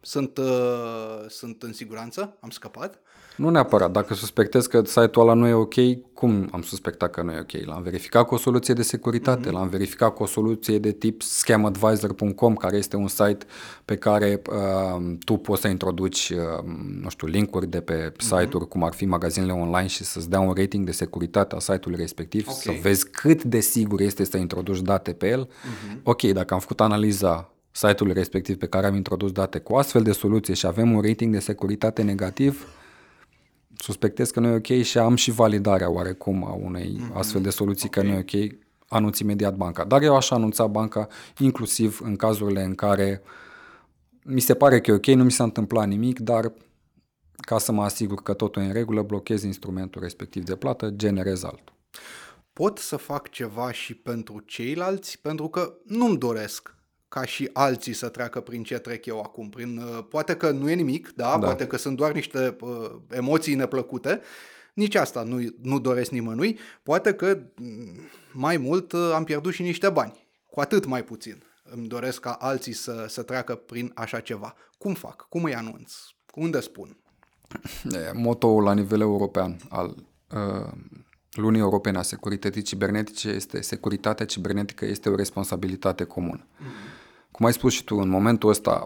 Sunt, uh, sunt în siguranță? Am scăpat? Nu neapărat. Dacă suspectez că site-ul ăla nu e ok, cum am suspectat că nu e ok? L-am verificat cu o soluție de securitate, mm-hmm. l-am verificat cu o soluție de tip scamadvisor.com, care este un site pe care uh, tu poți să introduci, uh, nu știu, linkuri de pe site-uri, mm-hmm. cum ar fi magazinele online și să-ți dea un rating de securitate a site-ului respectiv, okay. să vezi cât de sigur este să introduci date pe el. Mm-hmm. Ok, dacă am făcut analiza site-ului respectiv pe care am introdus date cu astfel de soluție și avem un rating de securitate negativ, suspectez că nu e ok și am și validarea oarecum a unei mm-hmm. astfel de soluții okay. că nu e ok, anunț imediat banca. Dar eu aș anunța banca inclusiv în cazurile în care mi se pare că e ok, nu mi s-a întâmplat nimic, dar ca să mă asigur că totul e în regulă, blochez instrumentul respectiv de plată, generez altul. Pot să fac ceva și pentru ceilalți, pentru că nu-mi doresc ca și alții să treacă prin ce trec eu acum. Prin, uh, poate că nu e nimic, da? da. poate că sunt doar niște uh, emoții neplăcute, nici asta nu, nu doresc nimănui, poate că mm, mai mult uh, am pierdut și niște bani, cu atât mai puțin. Îmi doresc ca alții să, să treacă prin așa ceva. Cum fac? Cum îi anunț? Unde spun? Motoul la nivel european al uh, lunii europene a securității cibernetice este securitatea cibernetică este o responsabilitate comună. Mm-hmm. Cum ai spus și tu, în momentul ăsta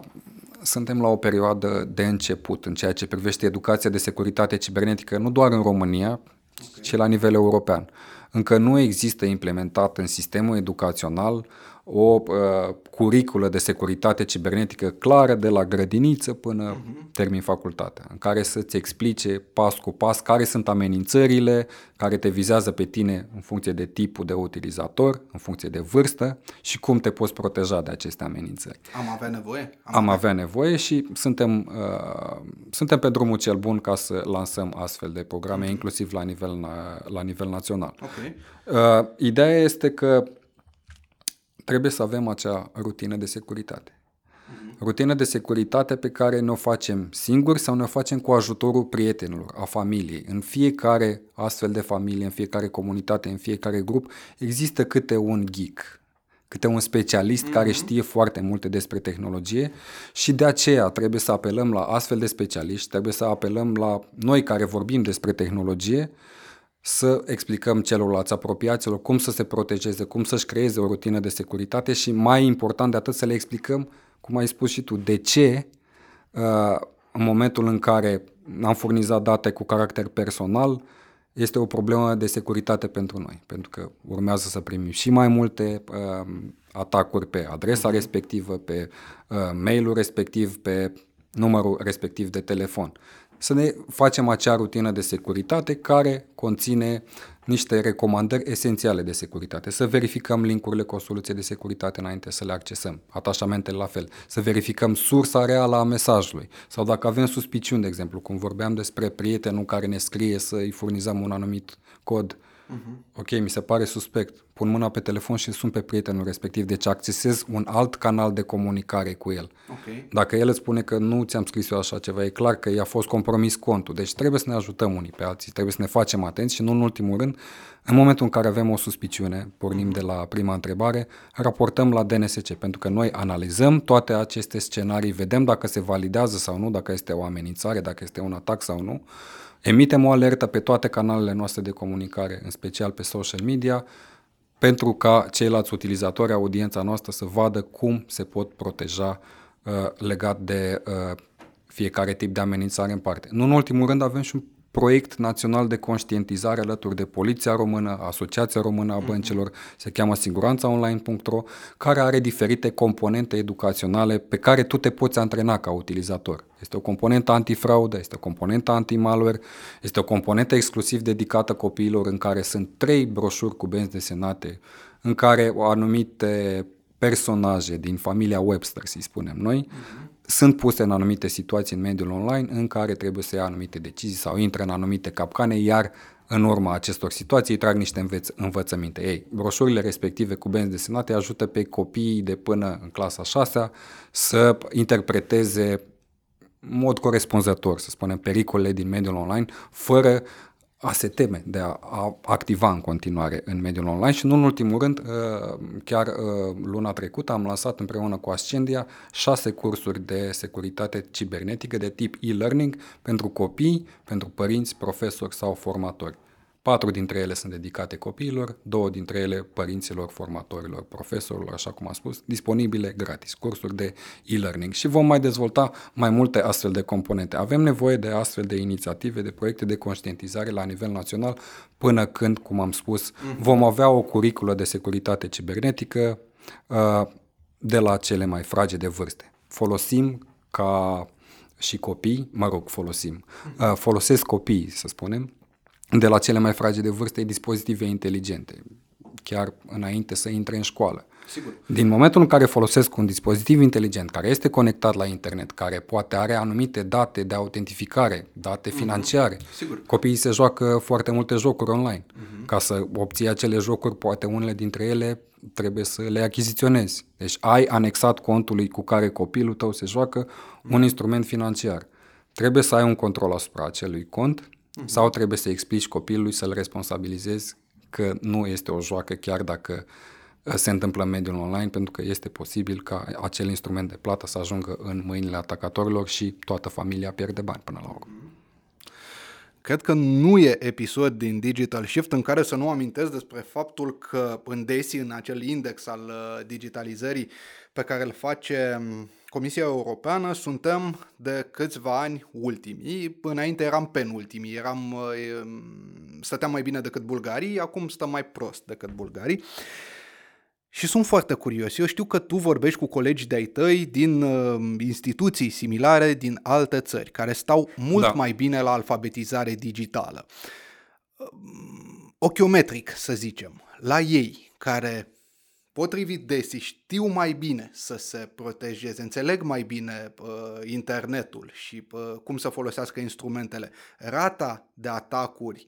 suntem la o perioadă de început în ceea ce privește educația de securitate cibernetică, nu doar în România, okay. ci la nivel european. Încă nu există implementat în sistemul educațional o uh, curiculă de securitate cibernetică clară de la grădiniță până uh-huh. termin facultatea, în care să-ți explice pas cu pas care sunt amenințările care te vizează pe tine în funcție de tipul de utilizator, în funcție de vârstă și cum te poți proteja de aceste amenințări. Am avea nevoie? Am, Am avea nevoie și suntem, uh, suntem pe drumul cel bun ca să lansăm astfel de programe, uh-huh. inclusiv la nivel, la nivel național. Okay. Uh, ideea este că trebuie să avem acea rutină de securitate. Uh-huh. Rutină de securitate pe care ne o facem singuri sau ne o facem cu ajutorul prietenilor, a familiei. În fiecare astfel de familie, în fiecare comunitate, în fiecare grup, există câte un geek, câte un specialist uh-huh. care știe foarte multe despre tehnologie și de aceea trebuie să apelăm la astfel de specialiști, trebuie să apelăm la noi care vorbim despre tehnologie, să explicăm celorlalți apropiaților cum să se protejeze, cum să-și creeze o rutină de securitate și mai important de atât să le explicăm, cum ai spus și tu, de ce uh, în momentul în care am furnizat date cu caracter personal, este o problemă de securitate pentru noi, pentru că urmează să primim și mai multe uh, atacuri pe adresa mhm. respectivă, pe uh, mailul respectiv, pe numărul respectiv de telefon să ne facem acea rutină de securitate care conține niște recomandări esențiale de securitate. Să verificăm linkurile cu o soluție de securitate înainte să le accesăm, atașamentele la fel, să verificăm sursa reală a mesajului. Sau dacă avem suspiciuni, de exemplu, cum vorbeam despre prietenul care ne scrie să îi furnizăm un anumit cod, uh-huh. ok, mi se pare suspect, pun mâna pe telefon și sun pe prietenul respectiv, deci accesez un alt canal de comunicare cu el. Okay. Dacă el îți spune că nu ți-am scris eu așa ceva, e clar că i-a fost compromis contul. Deci trebuie să ne ajutăm unii pe alții, trebuie să ne facem atenți și nu în ultimul rând, în momentul în care avem o suspiciune, pornim de la prima întrebare, raportăm la DNSC, pentru că noi analizăm toate aceste scenarii, vedem dacă se validează sau nu, dacă este o amenințare, dacă este un atac sau nu, emitem o alertă pe toate canalele noastre de comunicare, în special pe social media, pentru ca ceilalți utilizatori, audiența noastră, să vadă cum se pot proteja uh, legat de uh, fiecare tip de amenințare în parte. Nu în ultimul rând avem și un proiect național de conștientizare alături de Poliția Română, Asociația Română a mhm. Băncilor, se cheamă siguranțaonline.ro, care are diferite componente educaționale pe care tu te poți antrena ca utilizator. Este o componentă antifraudă, este o componentă anti-malware, este o componentă exclusiv dedicată copiilor în care sunt trei broșuri cu benzi desenate, în care o anumite personaje din familia Webster, să spunem noi, uh-huh sunt puse în anumite situații în mediul online în care trebuie să ia anumite decizii sau intră în anumite capcane, iar în urma acestor situații trag niște înveț- învățăminte. Ei, broșurile respective cu benzi desenate ajută pe copiii de până în clasa 6 să interpreteze în mod corespunzător, să spunem, pericolele din mediul online, fără a se teme de a, a activa în continuare în mediul online și nu în ultimul rând, uh, chiar uh, luna trecută am lansat împreună cu Ascendia șase cursuri de securitate cibernetică de tip e-learning pentru copii, pentru părinți, profesori sau formatori. Patru dintre ele sunt dedicate copiilor, două dintre ele părinților, formatorilor, profesorilor, așa cum am spus, disponibile gratis, cursuri de e-learning și vom mai dezvolta mai multe astfel de componente. Avem nevoie de astfel de inițiative, de proiecte de conștientizare la nivel național până când, cum am spus, vom avea o curiculă de securitate cibernetică uh, de la cele mai fragede vârste. Folosim ca și copii, mă rog, folosim, uh, folosesc copiii, să spunem, de la cele mai fragede vârste dispozitive inteligente, chiar înainte să intre în școală. Sigur. Din momentul în care folosesc un dispozitiv inteligent care este conectat la internet, care poate are anumite date de autentificare, date financiare, Sigur. copiii se joacă foarte multe jocuri online. Ca să obții acele jocuri, poate unele dintre ele trebuie să le achiziționezi. Deci ai anexat contului cu care copilul tău se joacă un instrument financiar. Trebuie să ai un control asupra acelui cont sau trebuie să explici copilului să-l responsabilizezi că nu este o joacă chiar dacă uh, se întâmplă în mediul online, pentru că este posibil ca acel instrument de plată să ajungă în mâinile atacatorilor și toată familia pierde bani până la urmă. Cred că nu e episod din Digital Shift în care să nu amintesc despre faptul că în DESI, în acel index al uh, digitalizării pe care îl face um, Comisia Europeană, suntem de câțiva ani ultimii. Înainte eram penultimii, eram, uh, stăteam mai bine decât bulgarii, acum stăm mai prost decât bulgarii. Și sunt foarte curios. Eu știu că tu vorbești cu colegi de-ai tăi din uh, instituții similare din alte țări, care stau mult Da. mai bine la alfabetizare digitală. Uh, Ochiometric, să zicem, la ei, care potrivit DESI știu mai bine să se protejeze, înțeleg mai bine uh, internetul și uh, cum să folosească instrumentele, rata de atacuri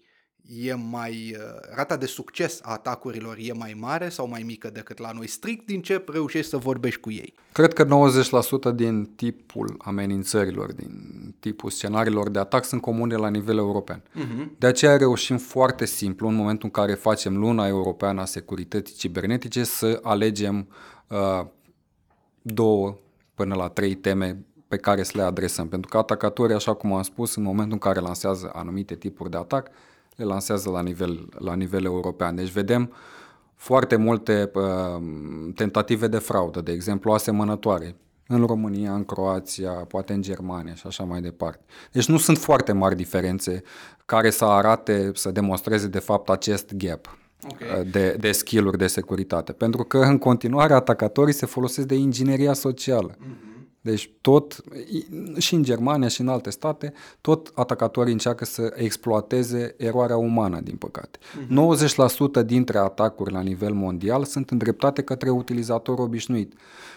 e mai, uh, rata de succes a atacurilor e mai mare sau mai mică decât la noi, strict din ce reușești să vorbești cu ei. Cred că 90% din tipul amenințărilor, din tipul scenariilor de atac sunt comune la nivel european. Uh-huh. De aceea reușim foarte simplu, în momentul în care facem luna europeană a securității cibernetice, să alegem uh, două până la trei teme pe care să le adresăm. Pentru că atacatorii, așa cum am spus, în momentul în care lansează anumite tipuri de atac, le lansează la nivel, la nivel european. Deci vedem foarte multe uh, tentative de fraudă, de exemplu asemănătoare, în România, în Croația, poate în Germania și așa mai departe. Deci nu sunt foarte mari diferențe care să arate, să demonstreze de fapt acest gap Ok. de, de skill-uri de securitate. Pentru că în continuare atacatorii se folosesc de ingineria socială. Deci tot, i- și în Germania și în alte state, tot atacatorii încearcă să exploateze eroarea umană, din păcate. 90% dintre atacuri la nivel mondial sunt îndreptate către utilizatorul obișnuit.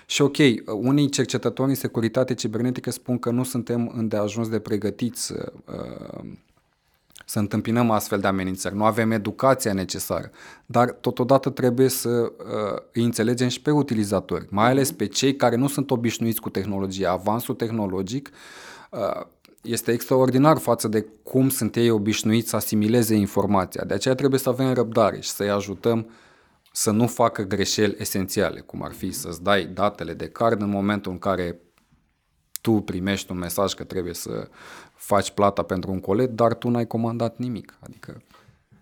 Și ok, unii cercetători în securitate cibernetică spun că nu suntem îndeajuns de pregătiți uh, să întâmpinăm astfel de amenințări. Nu avem educația necesară, dar totodată trebuie să uh, îi înțelegem și pe utilizatori, mai ales pe cei care nu sunt obișnuiți cu tehnologia. Avansul tehnologic uh, este extraordinar față de cum sunt ei obișnuiți să asimileze informația. De aceea trebuie să avem răbdare și să-i ajutăm să nu facă greșeli esențiale, cum ar fi să-ți dai datele de card în momentul în care tu primești un mesaj că trebuie să faci plata pentru un colet, dar tu n-ai comandat nimic. Adică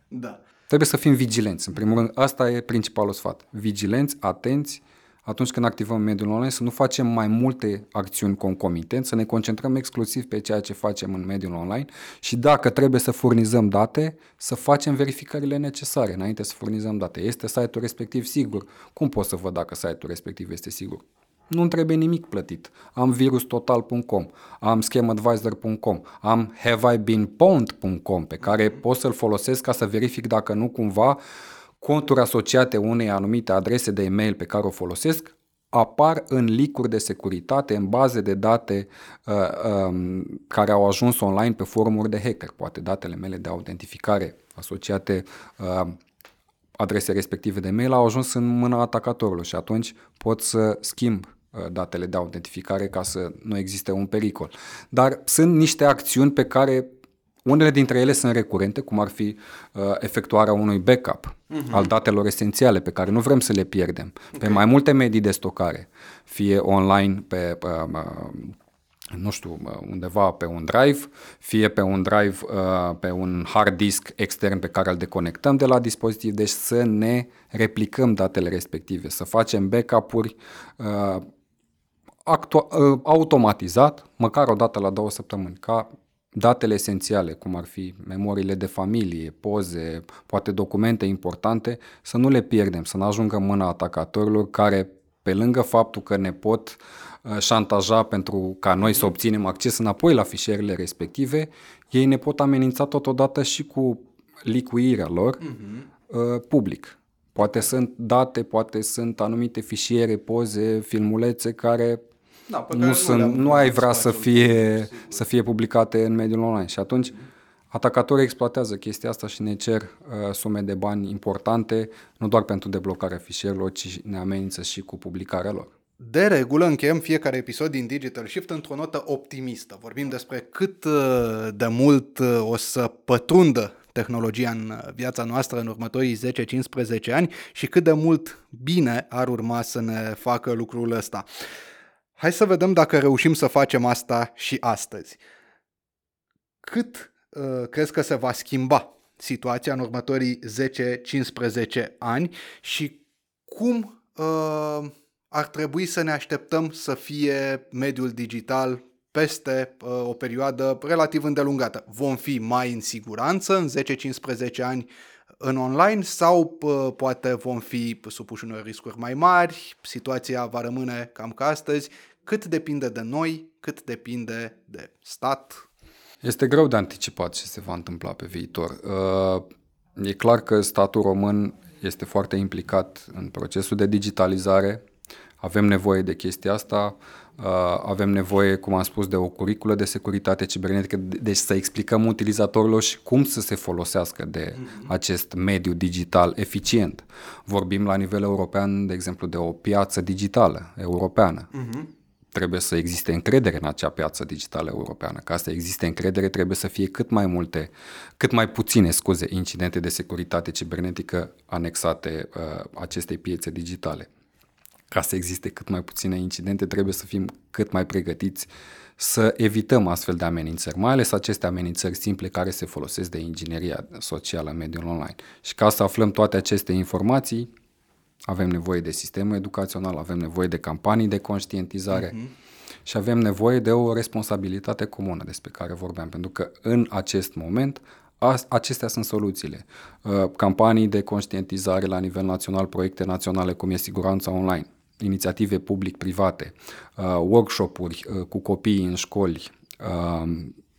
Da. trebuie să fim vigilenți. În primul rând, asta e principalul sfat. Vigilenți, atenți, atunci când activăm mediul online, să nu facem mai multe acțiuni concomitent, să ne concentrăm exclusiv pe ceea ce facem în mediul online și dacă trebuie să furnizăm date, să facem verificările necesare înainte să furnizăm date. Este site-ul respectiv sigur? Cum pot să văd dacă site-ul respectiv este sigur? Nu-mi trebuie nimic plătit. Am virustotal.com, am scamadvisor.com, am haveibeenpwned.com pe care pot să-l folosesc ca să verific dacă nu cumva conturi asociate unei anumite adrese de e-mail pe care o folosesc apar în licuri de securitate, în baze de date uh, um, care au ajuns online pe forumuri de hacker. Poate datele mele de autentificare asociate uh, adrese respective de mail au ajuns în mâna atacatorului și atunci pot să schimb uh, datele de autentificare ca să nu existe un pericol. Dar sunt niște acțiuni pe care unele dintre ele sunt recurente, cum ar fi uh, efectuarea unui backup uh-huh. al datelor esențiale pe care nu vrem să le pierdem okay. pe mai multe medii de stocare, fie online pe uh, uh, nu știu, uh, undeva pe un drive, fie pe un drive, uh, pe un hard disk extern pe care îl deconectăm de la dispozitiv, deci să ne replicăm datele respective, să facem backup-uri uh, actu- automatizat, măcar o dată la două săptămâni, ca datele esențiale, cum ar fi memoriile de familie, poze, poate documente importante, să nu le pierdem, să nu ajungă în mâna atacatorilor care, pe lângă faptul că ne pot uh, șantaja pentru ca noi să obținem acces înapoi la fișierele respective, ei ne pot amenința totodată și cu licuirea lor uh-huh. public. Poate sunt date, poate sunt anumite fișiere, poze, filmulețe care da, nu, sunt, nu ai vrea să fie, să fie publicate în mediul online. Și atunci atacatorii exploatează chestia asta și ne cer uh, sume de bani importante, nu doar pentru deblocarea fișierelor, ci ne amenință și cu publicarea lor. De regulă încheiem fiecare episod din Digital Shift într-o notă optimistă. Vorbim despre cât uh, de mult uh, o să pătrundă tehnologia în uh, viața noastră în următorii 10-15 ani și cât de mult bine ar urma să ne facă lucrul ăsta. Hai să vedem dacă reușim să facem asta și astăzi. Cât uh, crezi că se va schimba situația în următorii 10-15 ani și cum uh, ar trebui să ne așteptăm să fie mediul digital peste uh, o perioadă relativ îndelungată. Vom fi mai în siguranță în 10-15 ani în online sau uh, poate vom fi supuși unor riscuri mai mari, situația va rămâne cam ca astăzi cât depinde de noi, cât depinde de stat. Este greu de anticipat ce se va întâmpla pe viitor. Uh, e clar că statul român este foarte implicat în procesul de digitalizare. Avem nevoie de chestia asta, uh, avem nevoie, cum am spus, de o curiculă de securitate cibernetică, deci să explicăm utilizatorilor și cum să se folosească de mm-hmm. acest mediu digital eficient. Vorbim la nivel european, de exemplu, de o piață digitală europeană. Mm-hmm trebuie să existe încredere în acea piață digitală europeană. Ca să existe încredere, trebuie să fie cât mai multe, cât mai puține, scuze, incidente de securitate cibernetică anexate uh, acestei piețe digitale. Ca să existe cât mai puține incidente, trebuie să fim cât mai pregătiți să evităm astfel de amenințări, mai ales aceste amenințări simple care se folosesc de ingineria socială în mediul online. Și ca să aflăm toate aceste informații, avem nevoie de sistemul educațional, avem nevoie de campanii de conștientizare uh-huh. și avem nevoie de o responsabilitate comună despre care vorbeam, pentru că în acest moment acestea sunt soluțiile. Uh, campanii de conștientizare la nivel național, proiecte naționale cum e siguranța online, inițiative public-private, uh, workshop-uri uh, cu copiii în școli,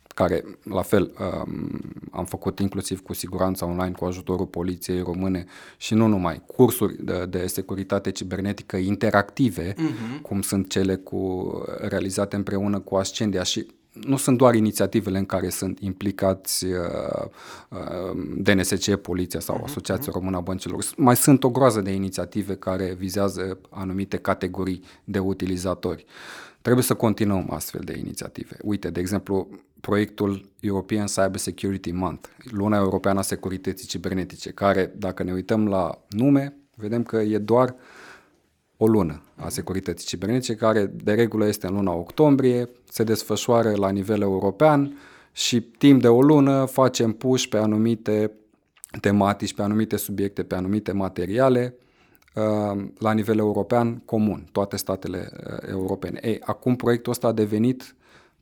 care, la fel, um, am făcut inclusiv cu siguranța online, cu ajutorul poliției române și nu numai, cursuri de, de securitate cibernetică interactive, uh-huh. cum sunt cele cu realizate împreună cu Ascendia și nu sunt doar inițiativele în care sunt implicați uh, uh, DNSC, Poliția sau uh-huh. Asociația Română a Băncilor. Mai sunt o groază de inițiative care vizează anumite categorii de utilizatori. Trebuie să continuăm astfel de inițiative. Uite, de exemplu, proiectul European Cyber Security Month, luna europeană a securității cibernetice, care, dacă ne uităm la nume, vedem că e doar o lună a securității cibernetice, care de regulă este în luna octombrie, se desfășoară la nivel european și timp de o lună facem push pe anumite tematici, pe anumite subiecte, pe anumite materiale uh, la nivel european comun, toate statele uh, europene. Ei, acum proiectul ăsta a devenit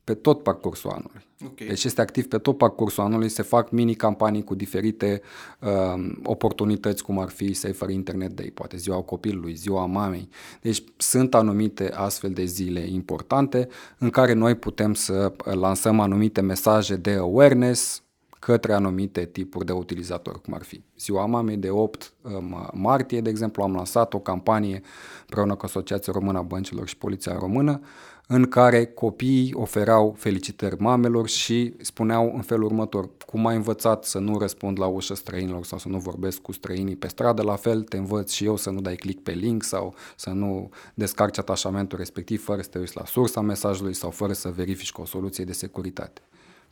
pe tot parcursul anului. Okay. Deci este activ pe tot parcursul anului, se fac mini-campanii cu diferite uh, oportunități, cum ar fi Safer Internet Day, poate ziua copilului, ziua mamei. Deci sunt anumite astfel de zile importante în care noi putem să lansăm anumite mesaje de awareness către anumite tipuri de utilizatori, cum ar fi ziua mamei de 8 um, martie, de exemplu, am lansat o campanie împreună cu Asociația Română a Băncilor și Poliția Română, în care copiii oferau felicitări mamelor și spuneau în felul următor, cum ai învățat să nu răspund la ușă străinilor sau să nu vorbesc cu străinii pe stradă, la fel te învăț și eu să nu dai click pe link sau să nu descarci atașamentul respectiv fără să te uiți la sursa mesajului sau fără să verifici cu o soluție de securitate.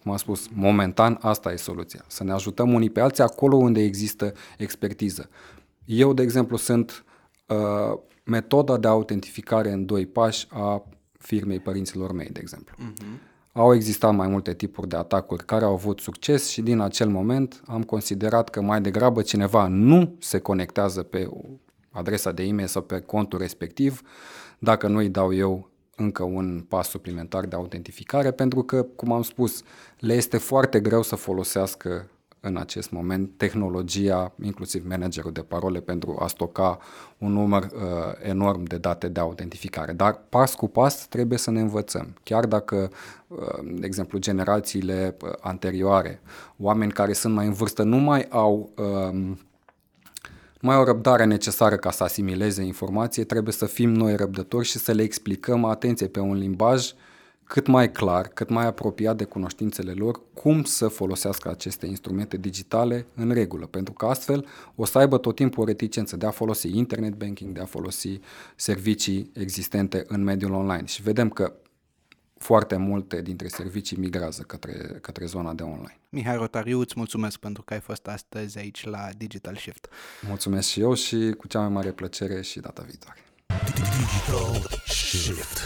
Cum am spus, momentan asta e soluția. Să ne ajutăm unii pe alții acolo unde există expertiză. Eu, de exemplu, sunt uh, metoda de autentificare în doi pași a firmei părinților mei, de exemplu. Uh-huh. Au existat mai multe tipuri de atacuri care au avut succes și din acel moment am considerat că mai degrabă cineva nu se conectează pe adresa de e-mail sau pe contul respectiv dacă nu îi dau eu încă un pas suplimentar de autentificare, pentru că, cum am spus, le este foarte greu să folosească în acest moment tehnologia, inclusiv managerul de parole, pentru a stoca un număr uh, enorm de date de autentificare. Dar pas cu pas trebuie să ne învățăm. Chiar dacă, uh, de exemplu, generațiile uh, anterioare, oameni care sunt mai în vârstă, nu mai au uh, mai au răbdare necesară ca să asimileze informație, trebuie să fim noi răbdători și să le explicăm, atenție, pe un limbaj cât mai clar, cât mai apropiat de cunoștințele lor, cum să folosească aceste instrumente digitale în regulă, pentru că astfel o să aibă tot timpul o reticență de a folosi internet banking, de a folosi servicii existente în mediul online. Și vedem că foarte multe dintre servicii migrează către, către zona de online. Mihai Rotariu, îți mulțumesc pentru că ai fost astăzi aici la Digital Shift. Mulțumesc și eu și cu cea mai mare plăcere și data viitoare. Digital Shift.